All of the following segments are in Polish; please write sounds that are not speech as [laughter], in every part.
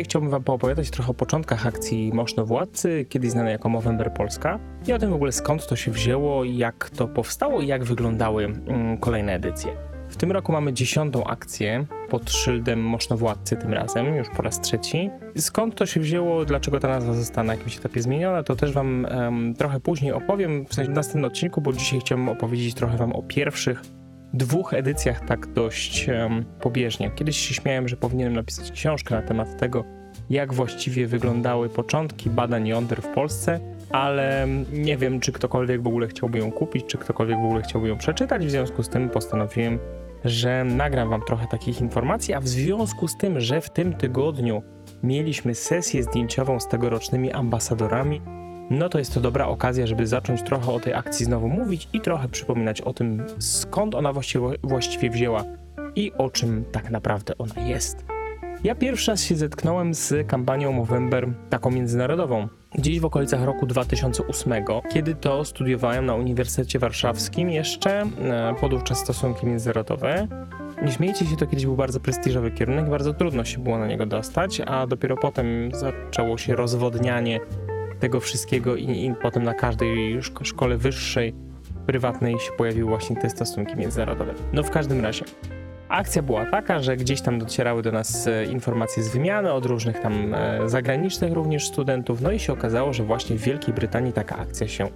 Dzisiaj chciałbym Wam poopowiadać trochę o początkach akcji Moszno Władcy, kiedyś znanej jako Movember Polska i o tym w ogóle skąd to się wzięło, jak to powstało i jak wyglądały mm, kolejne edycje. W tym roku mamy dziesiątą akcję pod szyldem Moszno Władcy tym razem, już po raz trzeci. Skąd to się wzięło, dlaczego ta nazwa została na jakimś etapie zmieniona, to też Wam em, trochę później opowiem, w sensie w następnym odcinku, bo dzisiaj chciałbym opowiedzieć trochę Wam o pierwszych dwóch edycjach tak dość um, pobieżnie. Kiedyś się śmiałem, że powinienem napisać książkę na temat tego, jak właściwie wyglądały początki badań jąder w Polsce, ale nie wiem, czy ktokolwiek w ogóle chciałby ją kupić, czy ktokolwiek w ogóle chciałby ją przeczytać. W związku z tym postanowiłem, że nagram wam trochę takich informacji, a w związku z tym, że w tym tygodniu mieliśmy sesję zdjęciową z tegorocznymi ambasadorami, no to jest to dobra okazja, żeby zacząć trochę o tej akcji znowu mówić i trochę przypominać o tym, skąd ona właściwie, właściwie wzięła i o czym tak naprawdę ona jest. Ja pierwszy raz się zetknąłem z kampanią Movember taką międzynarodową. Gdzieś w okolicach roku 2008, kiedy to studiowałem na Uniwersytecie Warszawskim jeszcze, e, podówczas stosunki międzynarodowe. Nie śmiejcie się, to kiedyś był bardzo prestiżowy kierunek, bardzo trudno się było na niego dostać, a dopiero potem zaczęło się rozwodnianie tego wszystkiego i, i potem na każdej szko- szkole wyższej, prywatnej się pojawiły właśnie te stosunki międzynarodowe. No w każdym razie. Akcja była taka, że gdzieś tam docierały do nas e, informacje z wymiany od różnych tam e, zagranicznych również studentów, no i się okazało, że właśnie w Wielkiej Brytanii taka akcja się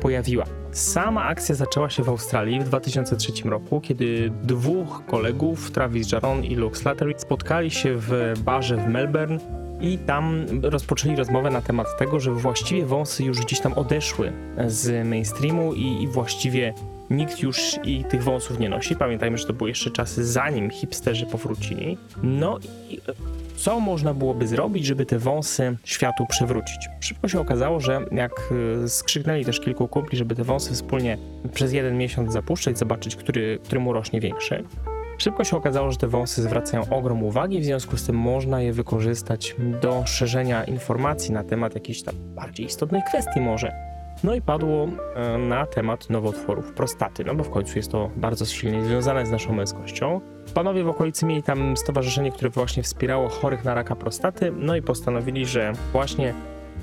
pojawiła. Sama akcja zaczęła się w Australii w 2003 roku, kiedy dwóch kolegów, Travis Jaron i Luke Slattery, spotkali się w barze w Melbourne i tam rozpoczęli rozmowę na temat tego, że właściwie wąsy już gdzieś tam odeszły z mainstreamu i, i właściwie nikt już i tych wąsów nie nosi. Pamiętajmy, że to były jeszcze czasy zanim hipsterzy powrócili. No i co można byłoby zrobić, żeby te wąsy światu przywrócić? Szybko się okazało, że jak y, skrzyknęli też kilku kumpli, żeby te wąsy wspólnie przez jeden miesiąc zapuszczać, zobaczyć, który, który mu rośnie większy, Szybko się okazało, że te wąsy zwracają ogrom uwagi, w związku z tym można je wykorzystać do szerzenia informacji na temat jakichś tam bardziej istotnych kwestii może. No i padło e, na temat nowotworów prostaty, no bo w końcu jest to bardzo silnie związane z naszą męskością. Panowie w okolicy mieli tam stowarzyszenie, które właśnie wspierało chorych na raka prostaty, no i postanowili, że właśnie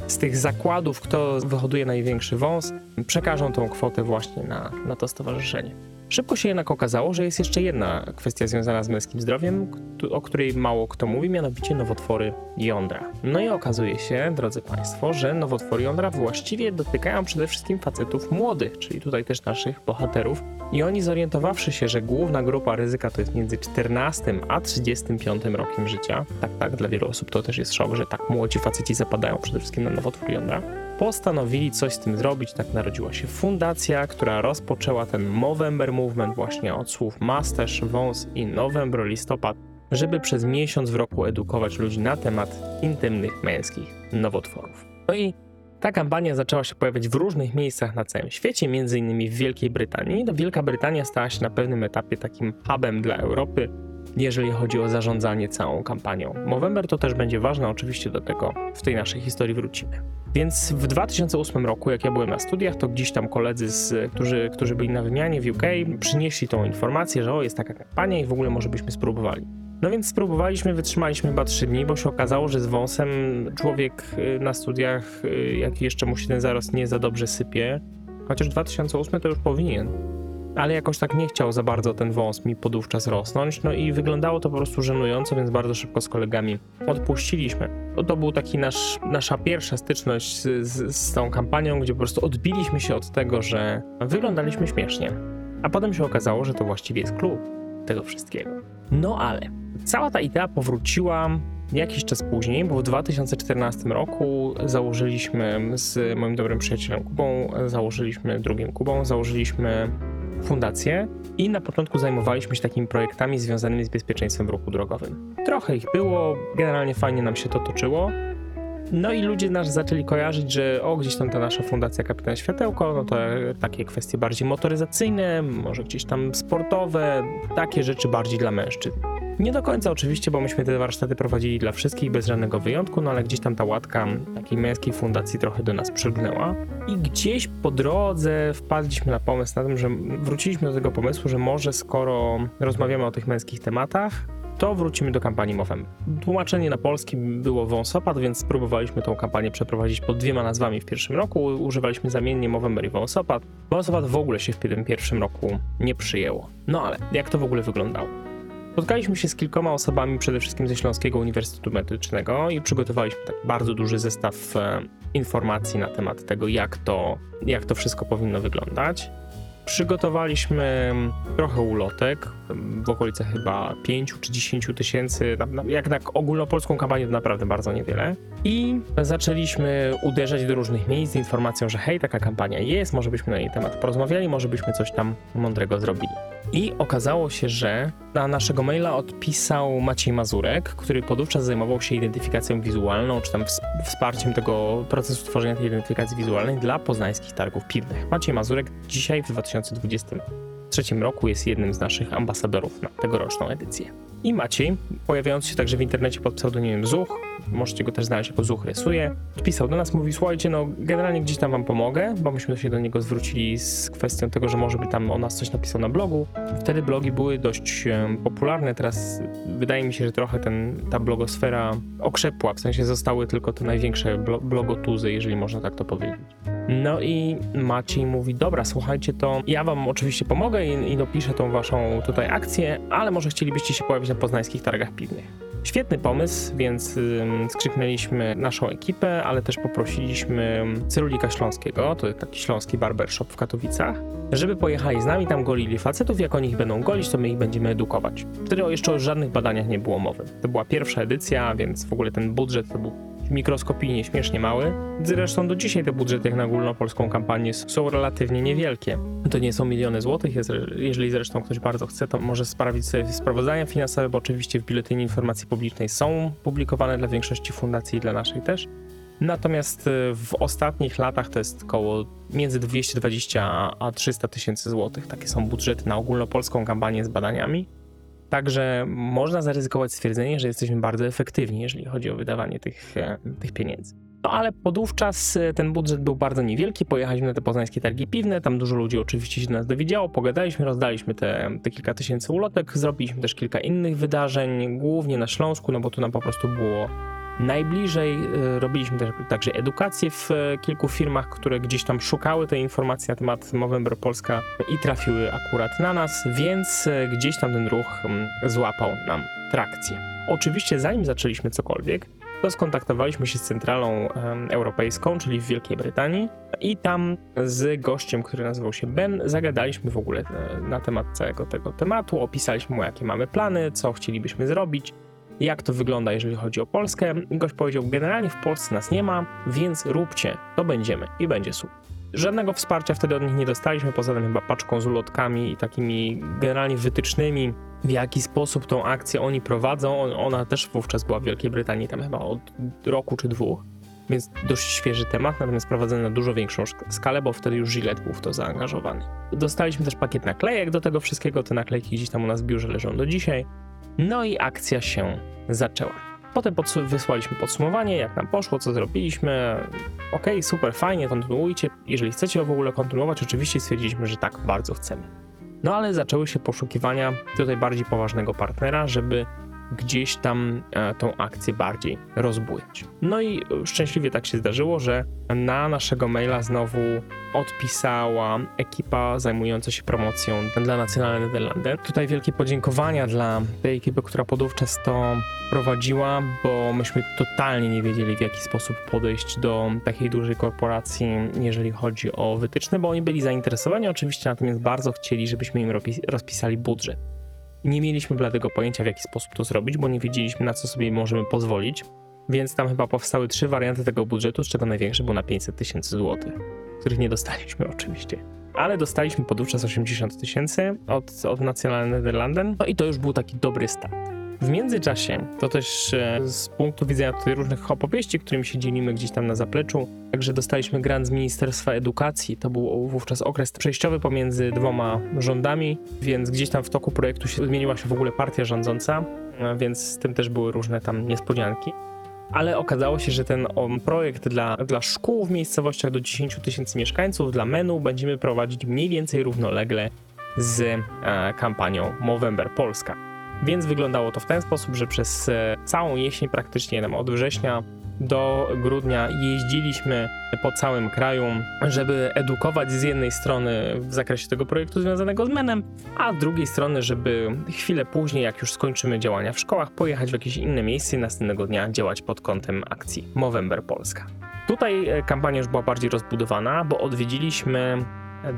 z tych zakładów, kto wyhoduje największy wąs, przekażą tą kwotę właśnie na, na to stowarzyszenie. Szybko się jednak okazało, że jest jeszcze jedna kwestia związana z męskim zdrowiem, o której mało kto mówi, mianowicie nowotwory jądra. No i okazuje się, drodzy Państwo, że nowotwory jądra właściwie dotykają przede wszystkim facetów młodych, czyli tutaj też naszych bohaterów. I oni zorientowawszy się, że główna grupa ryzyka to jest między 14 a 35 rokiem życia, tak, tak, dla wielu osób to też jest szok, że tak młodzi faceci zapadają przede wszystkim na nowotwór jądra, postanowili coś z tym zrobić. Tak narodziła się fundacja, która rozpoczęła ten Movember Movement właśnie od słów Masterz, Wąs i November, listopad, żeby przez miesiąc w roku edukować ludzi na temat intymnych męskich nowotworów. No i ta kampania zaczęła się pojawiać w różnych miejscach na całym świecie, między innymi w Wielkiej Brytanii. No, Wielka Brytania stała się na pewnym etapie takim hubem dla Europy, jeżeli chodzi o zarządzanie całą kampanią. Movember to też będzie ważne, oczywiście do tego w tej naszej historii wrócimy. Więc w 2008 roku, jak ja byłem na studiach, to gdzieś tam koledzy, z, którzy, którzy byli na wymianie w UK, przynieśli tą informację, że o, jest taka kampania i w ogóle może byśmy spróbowali. No więc spróbowaliśmy, wytrzymaliśmy chyba 3 dni, bo się okazało, że z wąsem człowiek y, na studiach, y, jak jeszcze mu się ten zarost nie za dobrze sypie, chociaż 2008 to już powinien, ale jakoś tak nie chciał za bardzo ten wąs mi podówczas rosnąć, no i wyglądało to po prostu żenująco, więc bardzo szybko z kolegami odpuściliśmy. To, to był taki nasz, nasza pierwsza styczność z, z, z tą kampanią, gdzie po prostu odbiliśmy się od tego, że wyglądaliśmy śmiesznie. A potem się okazało, że to właściwie jest klub tego wszystkiego. No ale cała ta idea powróciła jakiś czas później, bo w 2014 roku założyliśmy z moim dobrym przyjacielem Kubą, założyliśmy drugim Kubą, założyliśmy fundację i na początku zajmowaliśmy się takimi projektami związanymi z bezpieczeństwem w ruchu drogowym. Trochę ich było, generalnie fajnie nam się to toczyło. No i ludzie nas zaczęli kojarzyć, że o, gdzieś tam ta nasza fundacja Kapitan Światełko, no to takie kwestie bardziej motoryzacyjne, może gdzieś tam sportowe, takie rzeczy bardziej dla mężczyzn. Nie do końca oczywiście, bo myśmy te warsztaty prowadzili dla wszystkich bez żadnego wyjątku, no ale gdzieś tam ta łatka takiej męskiej fundacji trochę do nas przygnęła. I gdzieś po drodze wpadliśmy na pomysł na tym, że wróciliśmy do tego pomysłu, że może skoro rozmawiamy o tych męskich tematach, to wrócimy do kampanii Movember. Tłumaczenie na polski było wąsopad, więc spróbowaliśmy tą kampanię przeprowadzić pod dwiema nazwami w pierwszym roku. Używaliśmy zamiennie Movember i wąsopad. Wąsopad w ogóle się w tym pierwszym roku nie przyjęło. No ale jak to w ogóle wyglądało? Spotkaliśmy się z kilkoma osobami, przede wszystkim ze Śląskiego Uniwersytetu Medycznego i przygotowaliśmy tak bardzo duży zestaw e, informacji na temat tego, jak to, jak to wszystko powinno wyglądać. Przygotowaliśmy trochę ulotek, w okolicach chyba 5 czy 10 tysięcy, jak na ogólnopolską kampanię to naprawdę bardzo niewiele. I zaczęliśmy uderzać do różnych miejsc z informacją, że hej, taka kampania jest, może byśmy na jej temat porozmawiali, może byśmy coś tam mądrego zrobili. I okazało się, że na naszego maila odpisał Maciej Mazurek, który podówczas zajmował się identyfikacją wizualną, czy tam wsparciem tego procesu tworzenia tej identyfikacji wizualnej dla poznańskich targów piwnych. Maciej Mazurek dzisiaj w 2023 roku jest jednym z naszych ambasadorów na tegoroczną edycję. I Maciej, pojawiając się także w internecie pod pseudonimem Zuch, możecie go też znaleźć jako Zuch Rysuje, odpisał do nas, mówi, słuchajcie, no generalnie gdzieś tam wam pomogę, bo myśmy się do niego zwrócili z kwestią tego, że może by tam o nas coś napisał na blogu. Wtedy blogi były dość popularne, teraz wydaje mi się, że trochę ten, ta blogosfera okrzepła, w sensie zostały tylko te największe blogotuzy, jeżeli można tak to powiedzieć. No i Maciej mówi, dobra, słuchajcie, to ja wam oczywiście pomogę i, i dopiszę tą waszą tutaj akcję, ale może chcielibyście się pojawić na poznańskich targach piwnych. Świetny pomysł, więc skrzyknęliśmy naszą ekipę, ale też poprosiliśmy Cyrulika Śląskiego, to taki śląski barbershop w Katowicach, żeby pojechali z nami, tam golili facetów, jak oni ich będą golić, to my ich będziemy edukować. Wtedy jeszcze o żadnych badaniach nie było mowy. To była pierwsza edycja, więc w ogóle ten budżet to był mikroskopijnie śmiesznie mały. Zresztą do dzisiaj te budżety na ogólnopolską kampanię są relatywnie niewielkie. To nie są miliony złotych, jeżeli zresztą ktoś bardzo chce, to może sprawić sobie sprawozdania finansowe, bo oczywiście w Biuletynie Informacji Publicznej są publikowane dla większości fundacji i dla naszej też. Natomiast e, w ostatnich latach to jest około między 220 a 300 tysięcy złotych. Takie są budżety na ogólnopolską kampanię z badaniami. Także można zaryzykować stwierdzenie, że jesteśmy bardzo efektywni, jeżeli chodzi o wydawanie tych, e, tych pieniędzy. No ale podówczas e, ten budżet był bardzo niewielki, pojechaliśmy na te poznańskie targi piwne, tam dużo ludzi oczywiście się do nas dowiedziało, pogadaliśmy, rozdaliśmy te, te kilka tysięcy ulotek, zrobiliśmy też kilka innych wydarzeń, głównie na Śląsku, no bo tu nam po prostu było najbliżej. E, robiliśmy także edukację w e, kilku firmach, które gdzieś tam szukały tej informacji na temat Movember Polska i trafiły akurat na nas, więc e, gdzieś tam ten ruch mm, złapał nam trakcję. Oczywiście zanim zaczęliśmy cokolwiek, to skontaktowaliśmy się z centralą europejską, czyli w Wielkiej Brytanii i tam z gościem, który nazywał się Ben, zagadaliśmy w ogóle na temat całego tego tematu, opisaliśmy mu jakie mamy plany, co chcielibyśmy zrobić jak to wygląda, jeżeli chodzi o Polskę. I gość powiedział, generalnie w Polsce nas nie ma, więc róbcie, to będziemy i będzie super. Żadnego wsparcia wtedy od nich nie dostaliśmy, poza tym chyba paczką z ulotkami i takimi generalnie wytycznymi, w jaki sposób tą akcję oni prowadzą. Ona też wówczas była w Wielkiej Brytanii, tam chyba od roku czy dwóch, więc dość świeży temat, natomiast prowadzony na dużo większą skalę, bo wtedy już Gillette był w to zaangażowany. Dostaliśmy też pakiet naklejek do tego wszystkiego, te naklejki gdzieś tam u nas w biurze leżą do dzisiaj. No i akcja się zaczęła. Potem pods wysłaliśmy podsumowanie, jak nam poszło, co zrobiliśmy. Ok, super, fajnie, kontynuujcie. Jeżeli chcecie w ogóle kontynuować, oczywiście stwierdziliśmy, że tak, bardzo chcemy. No ale zaczęły się poszukiwania tutaj bardziej poważnego partnera, żeby gdzieś tam e, tą akcję bardziej rozbujać. No i szczęśliwie tak się zdarzyło, że na naszego maila znowu odpisała ekipa zajmująca się promocją dla Nacionalne Nederlanden. Tutaj wielkie podziękowania dla tej ekipy, która podówczas to prowadziła, bo myśmy totalnie nie wiedzieli w jaki sposób podejść do takiej dużej korporacji, jeżeli chodzi o wytyczne, bo oni byli zainteresowani oczywiście, natomiast bardzo chcieli, żebyśmy im rozpisali budżet. Nie mieliśmy bladego pojęcia, w jaki sposób to zrobić, bo nie wiedzieliśmy, na co sobie możemy pozwolić. Więc tam chyba powstały trzy warianty tego budżetu, z czego największy był na 500 tysięcy złotych, których nie dostaliśmy [laughs] oczywiście. Ale dostaliśmy podówczas 80 tysięcy od, od National Nederlanden, no i to już był taki dobry start. W międzyczasie, to też e, z punktu widzenia tutaj różnych opowieści, którymi się dzielimy gdzieś tam na zapleczu, także dostaliśmy grant z Ministerstwa Edukacji. To był wówczas okres przejściowy pomiędzy dwoma rządami, więc gdzieś tam w toku projektu się zmieniła się w ogóle partia rządząca, e, więc z tym też były różne tam niespodzianki ale okazało się, że ten projekt dla, dla szkół w miejscowościach do 10 tysięcy mieszkańców, dla menu, będziemy prowadzić mniej więcej równolegle z e, kampanią Movember Polska. Więc wyglądało to w ten sposób, że przez e, całą jesień, praktycznie tam od września do grudnia jeździliśmy po całym kraju, żeby edukować z jednej strony w zakresie tego projektu związanego z menem, a z drugiej strony, żeby chwilę później, jak już skończymy działania w szkołach, pojechać w jakieś inne miejsce i następnego dnia działać pod kątem akcji Movember Polska. Tutaj e, kampania już była bardziej rozbudowana, bo odwiedziliśmy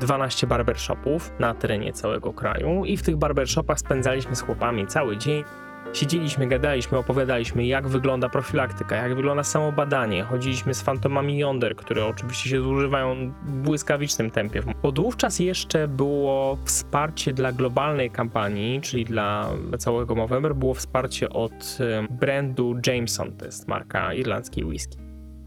12 barbershopów na terenie całego kraju i w tych barbershopach spędzaliśmy z chłopami cały dzień. Siedzieliśmy, gadaliśmy, opowiadaliśmy, jak wygląda profilaktyka, jak wygląda samo badanie. Chodziliśmy z fantomami jąder, które oczywiście się zużywają w błyskawicznym tempie. Podówczas jeszcze było wsparcie dla globalnej kampanii, czyli dla całego Movember, było wsparcie od brandu Jameson, to jest marka irlandzkiej whisky.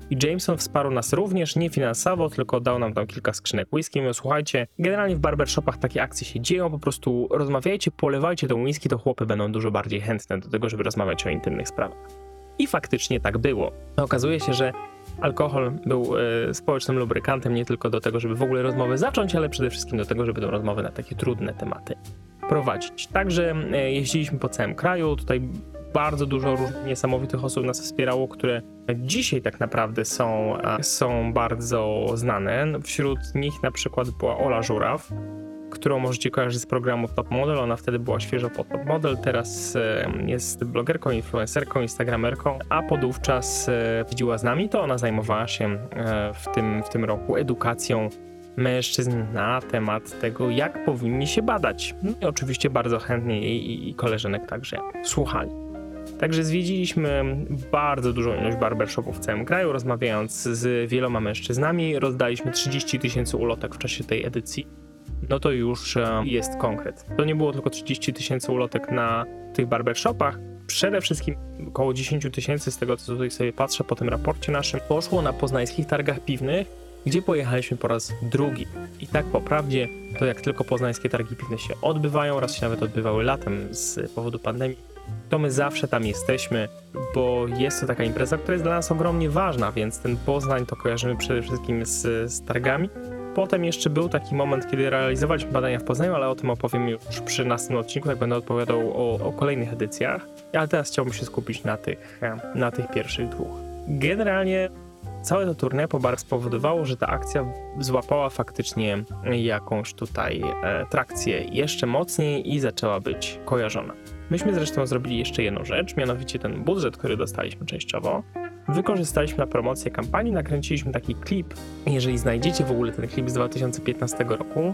I Jameson wsparł nas również, nie finansowo, tylko dał nam tam kilka skrzynek whisky. Mówił, słuchajcie, generalnie w barbershopach takie akcje się dzieją, po prostu rozmawiajcie, polewajcie tą whisky, to chłopy będą dużo bardziej chętne do tego, żeby rozmawiać o intymnych sprawach. I faktycznie tak było. Okazuje się, że alkohol był e, społecznym lubrykantem nie tylko do tego, żeby w ogóle rozmowę zacząć, ale przede wszystkim do tego, żeby tę rozmowę na takie trudne tematy prowadzić. Także e, jeździliśmy po całym kraju, tutaj bardzo dużo różnych niesamowitych osób nas wspierało, które dzisiaj tak naprawdę są, są bardzo znane. Wśród nich na przykład była Ola Żuraw, którą możecie kojarzyć z programu Top Model. Ona wtedy była świeżo po Top Model, teraz jest blogerką, influencerką, instagramerką, a podówczas jeździła z nami, to ona zajmowała się e, w tym, w tym roku edukacją mężczyzn na temat tego, jak powinni się badać. No i oczywiście bardzo chętnie jej i koleżanek także słuchali. Także zwiedziliśmy bardzo dużą ilość barbershopów w całym kraju, rozmawiając z wieloma mężczyznami. Rozdaliśmy 30 tysięcy ulotek w czasie tej edycji. No to już e, jest konkret. To nie było tylko 30 tysięcy ulotek na tych barbershopach. Przede wszystkim około 10 tysięcy z tego, co tutaj sobie patrzę po tym raporcie naszym, poszło na poznańskich targach piwnych, gdzie pojechaliśmy po raz drugi. I tak po prawdzie, to jak tylko poznańskie targi piwne się odbywają, raz się nawet odbywały latem z powodu pandemii, to my zawsze tam jesteśmy, bo jest to taka impreza, która jest dla nas ogromnie ważna, więc ten Poznań to kojarzymy przede wszystkim z, z targami. Potem jeszcze był taki moment, kiedy realizowaliśmy badania w Poznaniu, ale o tym opowiem już przy następnym odcinku, jak będę odpowiadał o, o kolejnych edycjach. Ale teraz chciałbym się skupić na tych, na tych pierwszych dwóch. Generalnie całe to turnie po bar spowodowało, że ta akcja złapała faktycznie jakąś tutaj e, trakcję jeszcze mocniej i zaczęła być kojarzona. Myśmy zresztą zrobili jeszcze jedną rzecz, mianowicie ten budżet, który dostaliśmy częściowo, wykorzystaliśmy na promocję kampanii, nakręciliśmy taki klip. Jeżeli znajdziecie w ogóle ten klip z 2015 roku,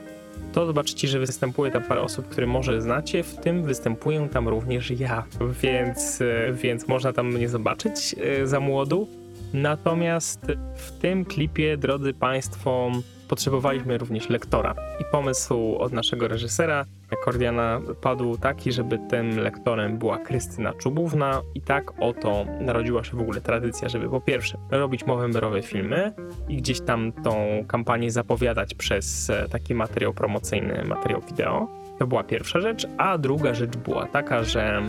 to zobaczycie, że występuje tam parę osób, które może znacie, w tym występuję tam również ja, więc, więc można tam mnie zobaczyć e, za młodu. Natomiast w tym klipie, drodzy Państwo, potrzebowaliśmy również lektora. I pomysł od naszego reżysera Kordiana padł taki, żeby tym lektorem była Krystyna Czubówna i tak oto narodziła się w ogóle tradycja, żeby po pierwsze robić mowemberowe filmy i gdzieś tam tą kampanię zapowiadać przez e, taki materiał promocyjny, materiał wideo. To była pierwsza rzecz, a druga rzecz była taka, że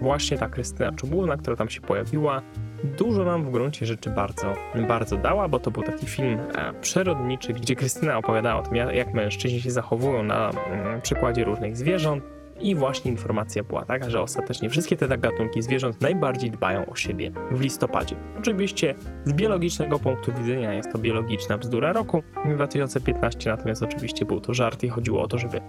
właśnie ta Krystyna Czubówna, która tam się pojawiła, dużo nam w gruncie rzeczy bardzo, bardzo dała, bo to był taki film e, przyrodniczy, gdzie Krystyna opowiadała o tym, jak mężczyźni się zachowują na mm, przykładzie różnych zwierząt. I właśnie informacja była taka, że ostatecznie wszystkie te gatunki zwierząt najbardziej dbają o siebie w listopadzie. Oczywiście z biologicznego punktu widzenia jest to biologiczna bzdura roku 2015, natomiast oczywiście był to żart i chodziło o to, żeby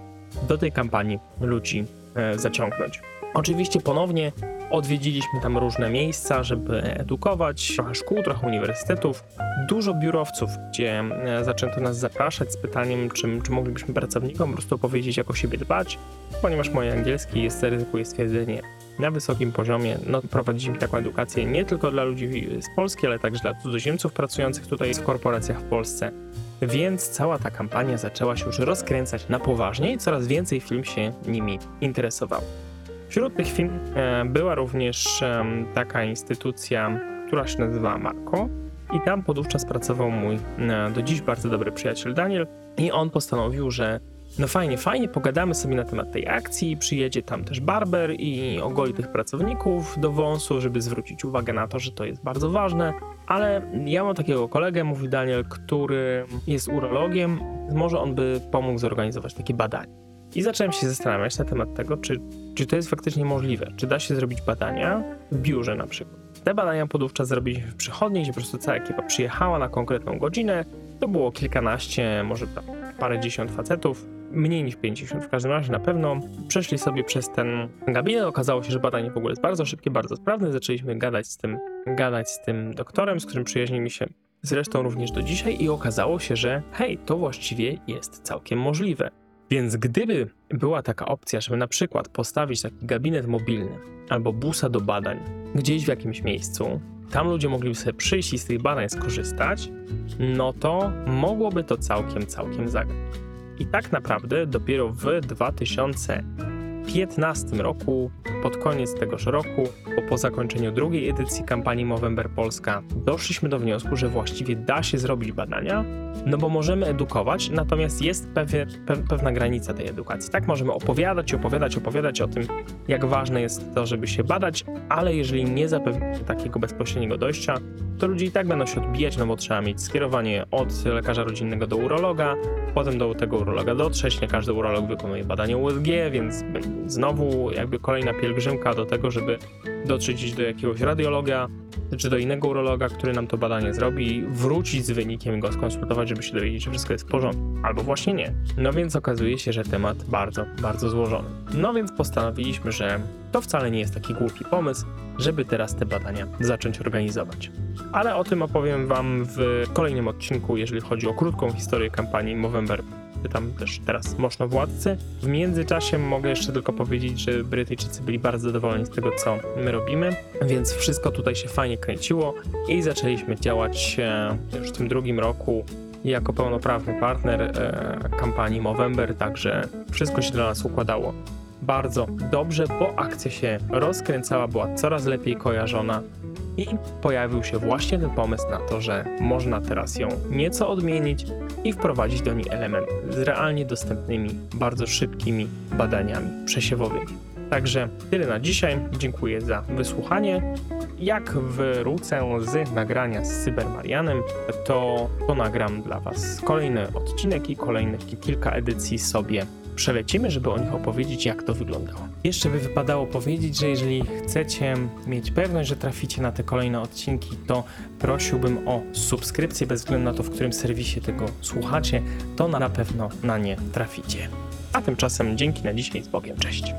do tej kampanii ludzi e, zaciągnąć. Oczywiście ponownie Odwiedziliśmy tam różne miejsca, żeby edukować, trochę szkół, trochę uniwersytetów, dużo biurowców, gdzie e, zaczęto nas zapraszać z pytaniem, czy, czy moglibyśmy pracownikom po prostu powiedzieć, jak o siebie dbać, ponieważ moje angielski jest, ryzykuje stwierdzenie, na wysokim poziomie. No, prowadziliśmy taką edukację nie tylko dla ludzi z Polski, ale także dla cudzoziemców pracujących tutaj w korporacjach w Polsce. Więc cała ta kampania zaczęła się już rozkręcać na poważnie i coraz więcej film się nimi interesował. Wśród tych firm e, była również taka instytucja, która się nazywa Marco. I tam podówczas pracował mój e, do dziś bardzo dobry przyjaciel Daniel. I on postanowił, że no fajnie, fajnie, pogadamy sobie na temat tej akcji. Przyjedzie tam też barber i ogoli tych pracowników do wąsu, żeby zwrócić uwagę na to, że to jest bardzo ważne. Ale ja mam takiego kolegę, mówi Daniel, który jest urologiem. Może on by pomógł zorganizować takie badanie. I zacząłem się zastanawiać na temat tego, czy, czy to jest faktycznie możliwe. Czy da się zrobić badania w biurze na przykład. Te badania podówczas zrobiliśmy w przychodni, gdzie po prostu cała ekipa przyjechała na konkretną godzinę. To było kilkanaście, może tam parę dziesiąt facetów, mniej niż 50 w każdym razie na pewno. Przeszli sobie przez ten gabinet, okazało się, że badanie w ogóle jest bardzo szybkie, bardzo sprawne. Zaczęliśmy gadać z tym, gadać z tym doktorem, z którym przyjaźnimy się zresztą również do dzisiaj i okazało się, że hej, to właściwie jest całkiem możliwe. Więc gdyby była taka opcja, żeby na przykład postawić taki gabinet mobilny albo busa do badań gdzieś w jakimś miejscu, tam ludzie mogliby sobie przyjść i z tych badań skorzystać, no to mogłoby to całkiem, całkiem zagrać. I tak naprawdę dopiero w 2015 roku, pod koniec tegoż roku, bo po zakończeniu drugiej edycji kampanii Movember Polska, doszliśmy do wniosku, że właściwie da się zrobić badania, no bo możemy edukować, natomiast jest pe, pewna granica tej edukacji. Tak, możemy opowiadać, opowiadać, opowiadać o tym, jak ważne jest to, żeby się badać, ale jeżeli nie zapewnimy takiego bezpośredniego dojścia, to ludzie i tak będą się odbijać, no bo trzeba mieć skierowanie od lekarza rodzinnego do urologa, potem do tego urologa dotrzeć, nie każdy urolog wykonuje badanie USG, więc znowu jakby kolejna pielgrzymka do tego, żeby dotrzeć do jakiegoś radiologa, czy do innego urologa, który nam to badanie zrobi, wrócić z wynikiem go skonsultować, żeby się dowiedzieć, czy wszystko jest w porządku. Albo właśnie nie. No więc okazuje się, że temat bardzo, bardzo złożony. No więc postanowiliśmy, że to wcale nie jest taki głupi pomysł, żeby teraz te badania zacząć organizować. Ale o tym opowiem Wam w kolejnym odcinku, jeżeli chodzi o krótką historię kampanii Movember tam też teraz można władcy. W międzyczasie mogę jeszcze tylko powiedzieć, że Brytyjczycy byli bardzo zadowoleni z tego, co my robimy, więc wszystko tutaj się fajnie kręciło i zaczęliśmy działać e, już w tym drugim roku jako pełnoprawny partner e, kampanii Movember, także wszystko się dla nas układało bardzo dobrze, bo akcja się rozkręcała, była coraz lepiej kojarzona i pojawił się właśnie ten pomysł na to, że można teraz ją nieco odmienić i wprowadzić do niej element z realnie dostępnymi, bardzo szybkimi badaniami przesiewowymi. Także tyle na dzisiaj. Dziękuję za wysłuchanie. Jak wrócę z nagrania z Cybermarianem, to, to nagram dla Was kolejny odcinek i kolejnych kilka edycji sobie przelecimy, żeby o nich opowiedzieć, jak to wyglądało. Jeszcze by wypadało powiedzieć, że jeżeli chcecie mieć pewność, że traficie na te kolejne odcinki, to prosiłbym o subskrypcję, bez względu na to, w którym serwisie tego słuchacie, to na pewno na nie traficie. A tymczasem dzięki na dzisiaj, z Bogiem, cześć.